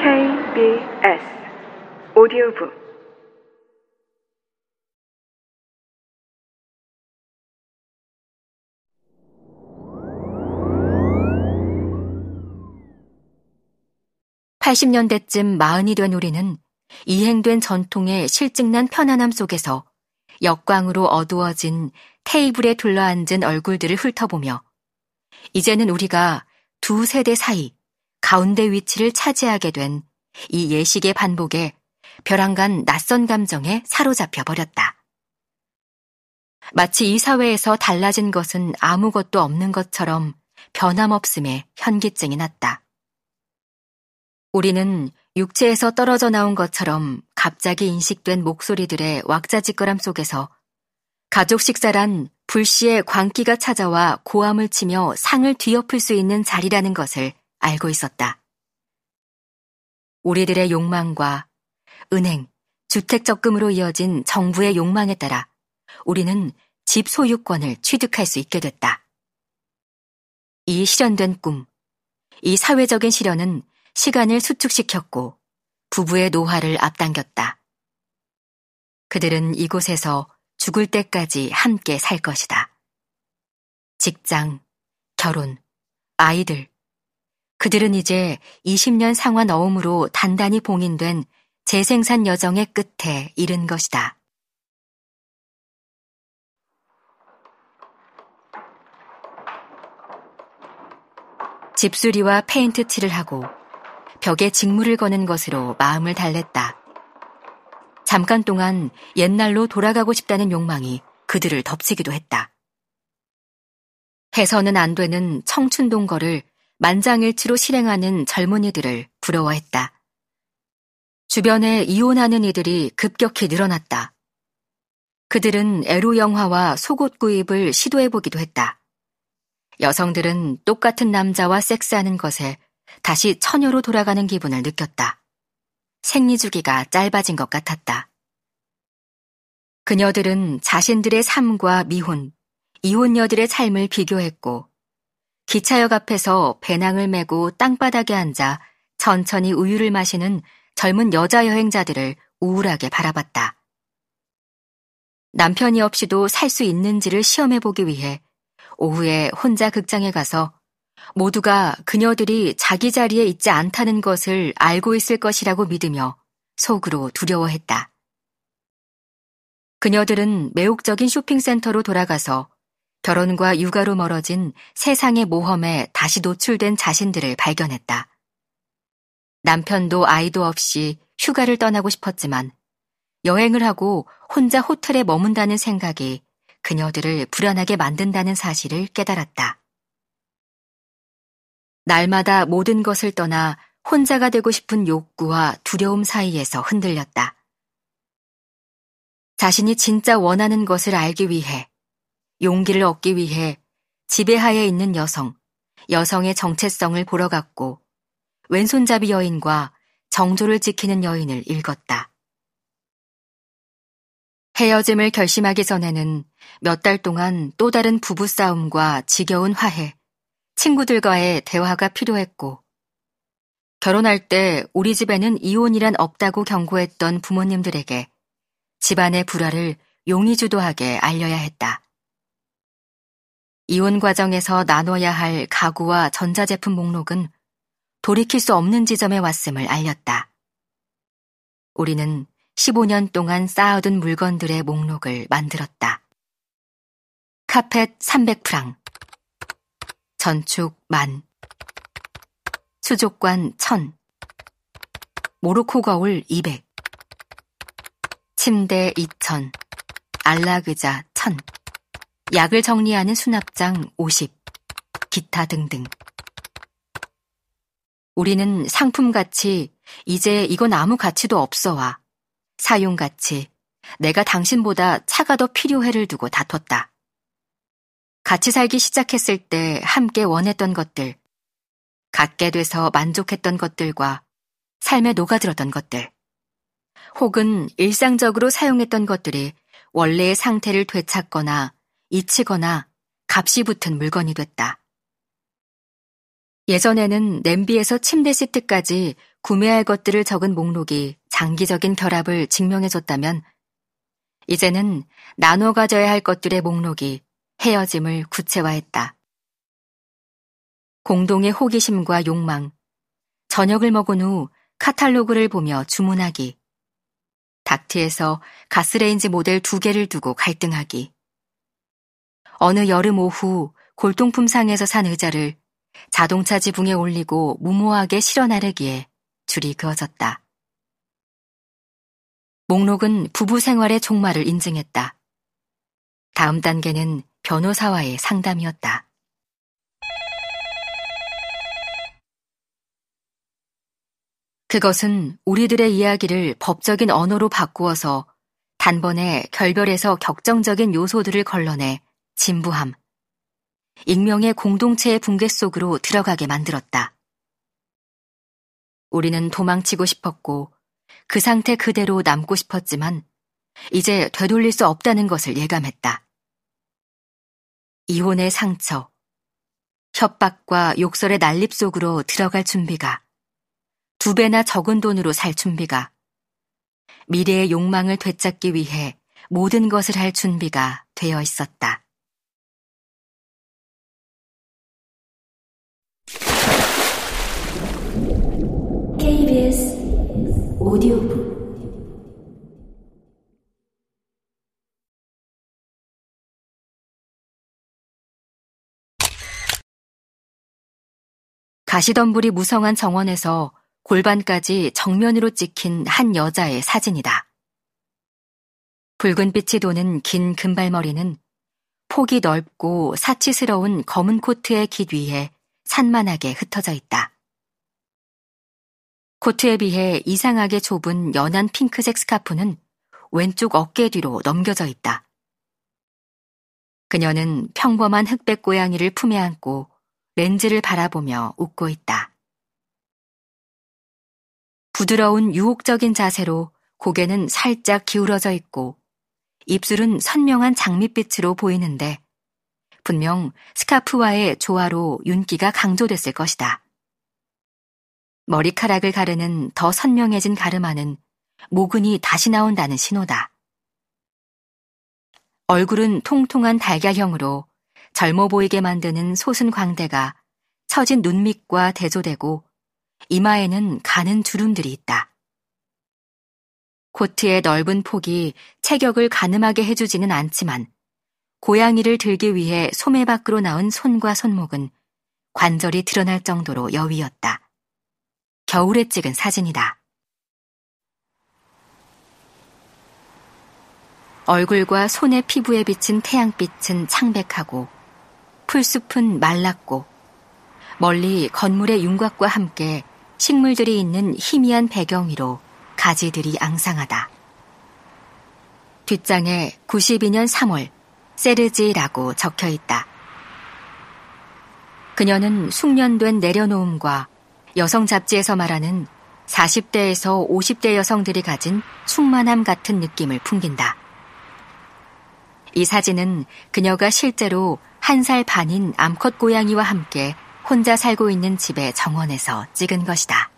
KBS 오디오북. (80년대쯤) 마흔이 된 우리는 이행된 전통의 실증난 편안함 속에서 역광으로 어두워진 테이블에 둘러앉은 얼굴들을 훑어보며 이제는 우리가 두 세대 사이 가운데 위치를 차지하게 된 이 예식의 반복에 벼랑간 낯선 감정에 사로잡혀 버렸다. 마치 이 사회에서 달라진 것은 아무것도 없는 것처럼 변함없음에 현기증이 났다. 우리는 육체에서 떨어져 나온 것처럼 갑자기 인식된 목소리들의 왁자지껄함 속에서 가족 식사란 불시에 광기가 찾아와 고함을 치며 상을 뒤엎을 수 있는 자리라는 것을 알고 있었다. 우리들의 욕망과 은행, 주택 적금으로 이어진 정부의 욕망에 따라 우리는 집 소유권을 취득할 수 있게 됐다. 이 실현된 꿈, 이 사회적인 실현은 시간을 수축시켰고 부부의 노화를 앞당겼다. 그들은 이곳에서 죽을 때까지 함께 살 것이다. 직장, 결혼, 아이들. 그들은 이제 20년 상환 어음으로 단단히 봉인된 재생산 여정의 끝에 이른 것이다. 집수리와 페인트 칠을 하고 벽에 직물을 거는 것으로 마음을 달랬다. 잠깐 동안 옛날로 돌아가고 싶다는 욕망이 그들을 덮치기도 했다. 해서는 안 되는 청춘 동거를 만장일치로 실행하는 젊은이들을 부러워했다. 주변에 이혼하는 이들이 급격히 늘어났다. 그들은 에로 영화와 속옷 구입을 시도해보기도 했다. 여성들은 똑같은 남자와 섹스하는 것에 다시 처녀로 돌아가는 기분을 느꼈다. 생리 주기가 짧아진 것 같았다. 그녀들은 자신들의 삶과 미혼, 이혼녀들의 삶을 비교했고 기차역 앞에서 배낭을 메고 땅바닥에 앉아 천천히 우유를 마시는 젊은 여자 여행자들을 우울하게 바라봤다. 남편이 없이도 살 수 있는지를 시험해보기 위해 오후에 혼자 극장에 가서 모두가 그녀들이 자기 자리에 있지 않다는 것을 알고 있을 것이라고 믿으며 속으로 두려워했다. 그녀들은 매혹적인 쇼핑센터로 돌아가서 결혼과 육아로 멀어진 세상의 모험에 다시 노출된 자신들을 발견했다. 남편도 아이도 없이 휴가를 떠나고 싶었지만 여행을 하고 혼자 호텔에 머문다는 생각이 그녀들을 불안하게 만든다는 사실을 깨달았다. 날마다 모든 것을 떠나 혼자가 되고 싶은 욕구와 두려움 사이에서 흔들렸다. 자신이 진짜 원하는 것을 알기 위해, 용기를 얻기 위해 지배하에 있는 여성, 여성의 정체성을 보러 갔고, 왼손잡이 여인과 정조를 지키는 여인을 읽었다. 헤어짐을 결심하기 전에는 몇 달 동안 또 다른 부부싸움과 지겨운 화해, 친구들과의 대화가 필요했고, 결혼할 때 우리 집에는 이혼이란 없다고 경고했던 부모님들에게 집안의 불화를 용의주도하게 알려야 했다. 이혼 과정에서 나눠야 할 가구와 전자제품 목록은 돌이킬 수 없는 지점에 왔음을 알렸다. 우리는 15년 동안 쌓아둔 물건들의 목록을 만들었다. 카펫 300프랑, 전축 만, 수족관 천, 모로코 거울 200, 침대 2000, 안락의자 1000, 약을 정리하는 수납장 50, 기타 등등. 우리는 상품가치, 이제 이건 아무 가치도 없어와 사용가치, 내가 당신보다 차가 더 필요해를 두고 다퉜다. 같이 살기 시작했을 때 함께 원했던 것들, 갖게 돼서 만족했던 것들과 삶에 녹아들었던 것들, 혹은 일상적으로 사용했던 것들이 원래의 상태를 되찾거나 잊히거나 값이 붙은 물건이 됐다. 예전에는 냄비에서 침대 시트까지 구매할 것들을 적은 목록이 장기적인 결합을 증명해줬다면 이제는 나눠 가져야 할 것들의 목록이 헤어짐을 구체화했다. 공동의 호기심과 욕망, 저녁을 먹은 후 카탈로그를 보며 주문하기, 닥트에서 가스레인지 모델 두 개를 두고 갈등하기, 어느 여름 오후 골동품 상에서 산 의자를 자동차 지붕에 올리고 무모하게 실어 나르기에 줄이 그어졌다. 목록은 부부 생활의 종말을 인증했다. 다음 단계는 변호사와의 상담이었다. 그것은 우리들의 이야기를 법적인 언어로 바꾸어서 단번에 결별에서 격정적인 요소들을 걸러내 진부함, 익명의 공동체의 붕괴 속으로 들어가게 만들었다. 우리는 도망치고 싶었고 그 상태 그대로 남고 싶었지만 이제 되돌릴 수 없다는 것을 예감했다. 이혼의 상처, 협박과 욕설의 난립 속으로 들어갈 준비가, 두 배나 적은 돈으로 살 준비가, 미래의 욕망을 되찾기 위해 모든 것을 할 준비가 되어 있었다. 오디오북 가시덤불이 무성한 정원에서 골반까지 정면으로 찍힌 한 여자의 사진이다. 붉은 빛이 도는 긴 금발머리는 폭이 넓고 사치스러운 검은 코트의 깃 위에 산만하게 흩어져 있다. 코트에 비해 이상하게 좁은 연한 핑크색 스카프는 왼쪽 어깨 뒤로 넘겨져 있다. 그녀는 평범한 흑백 고양이를 품에 안고 렌즈를 바라보며 웃고 있다. 부드러운 유혹적인 자세로 고개는 살짝 기울어져 있고 입술은 선명한 장밋빛으로 보이는데 분명 스카프와의 조화로 윤기가 강조됐을 것이다. 머리카락을 가르는 더 선명해진 가르마는 모근이 다시 나온다는 신호다. 얼굴은 통통한 달걀형으로 젊어 보이게 만드는 소순 광대가 처진 눈밑과 대조되고 이마에는 가는 주름들이 있다. 코트의 넓은 폭이 체격을 가늠하게 해주지는 않지만 고양이를 들기 위해 소매 밖으로 나온 손과 손목은 관절이 드러날 정도로 여위였다. 겨울에 찍은 사진이다. 얼굴과 손의 피부에 비친 태양빛은 창백하고 풀숲은 말랐고 멀리 건물의 윤곽과 함께 식물들이 있는 희미한 배경 위로 가지들이 앙상하다. 뒷장에 92년 3월 세르지라고 적혀 있다. 그녀는 숙련된 내려놓음과 여성 잡지에서 말하는 40대에서 50대 여성들이 가진 충만함 같은 느낌을 풍긴다. 이 사진은 그녀가 실제로 한 살 반인 암컷 고양이와 함께 혼자 살고 있는 집의 정원에서 찍은 것이다.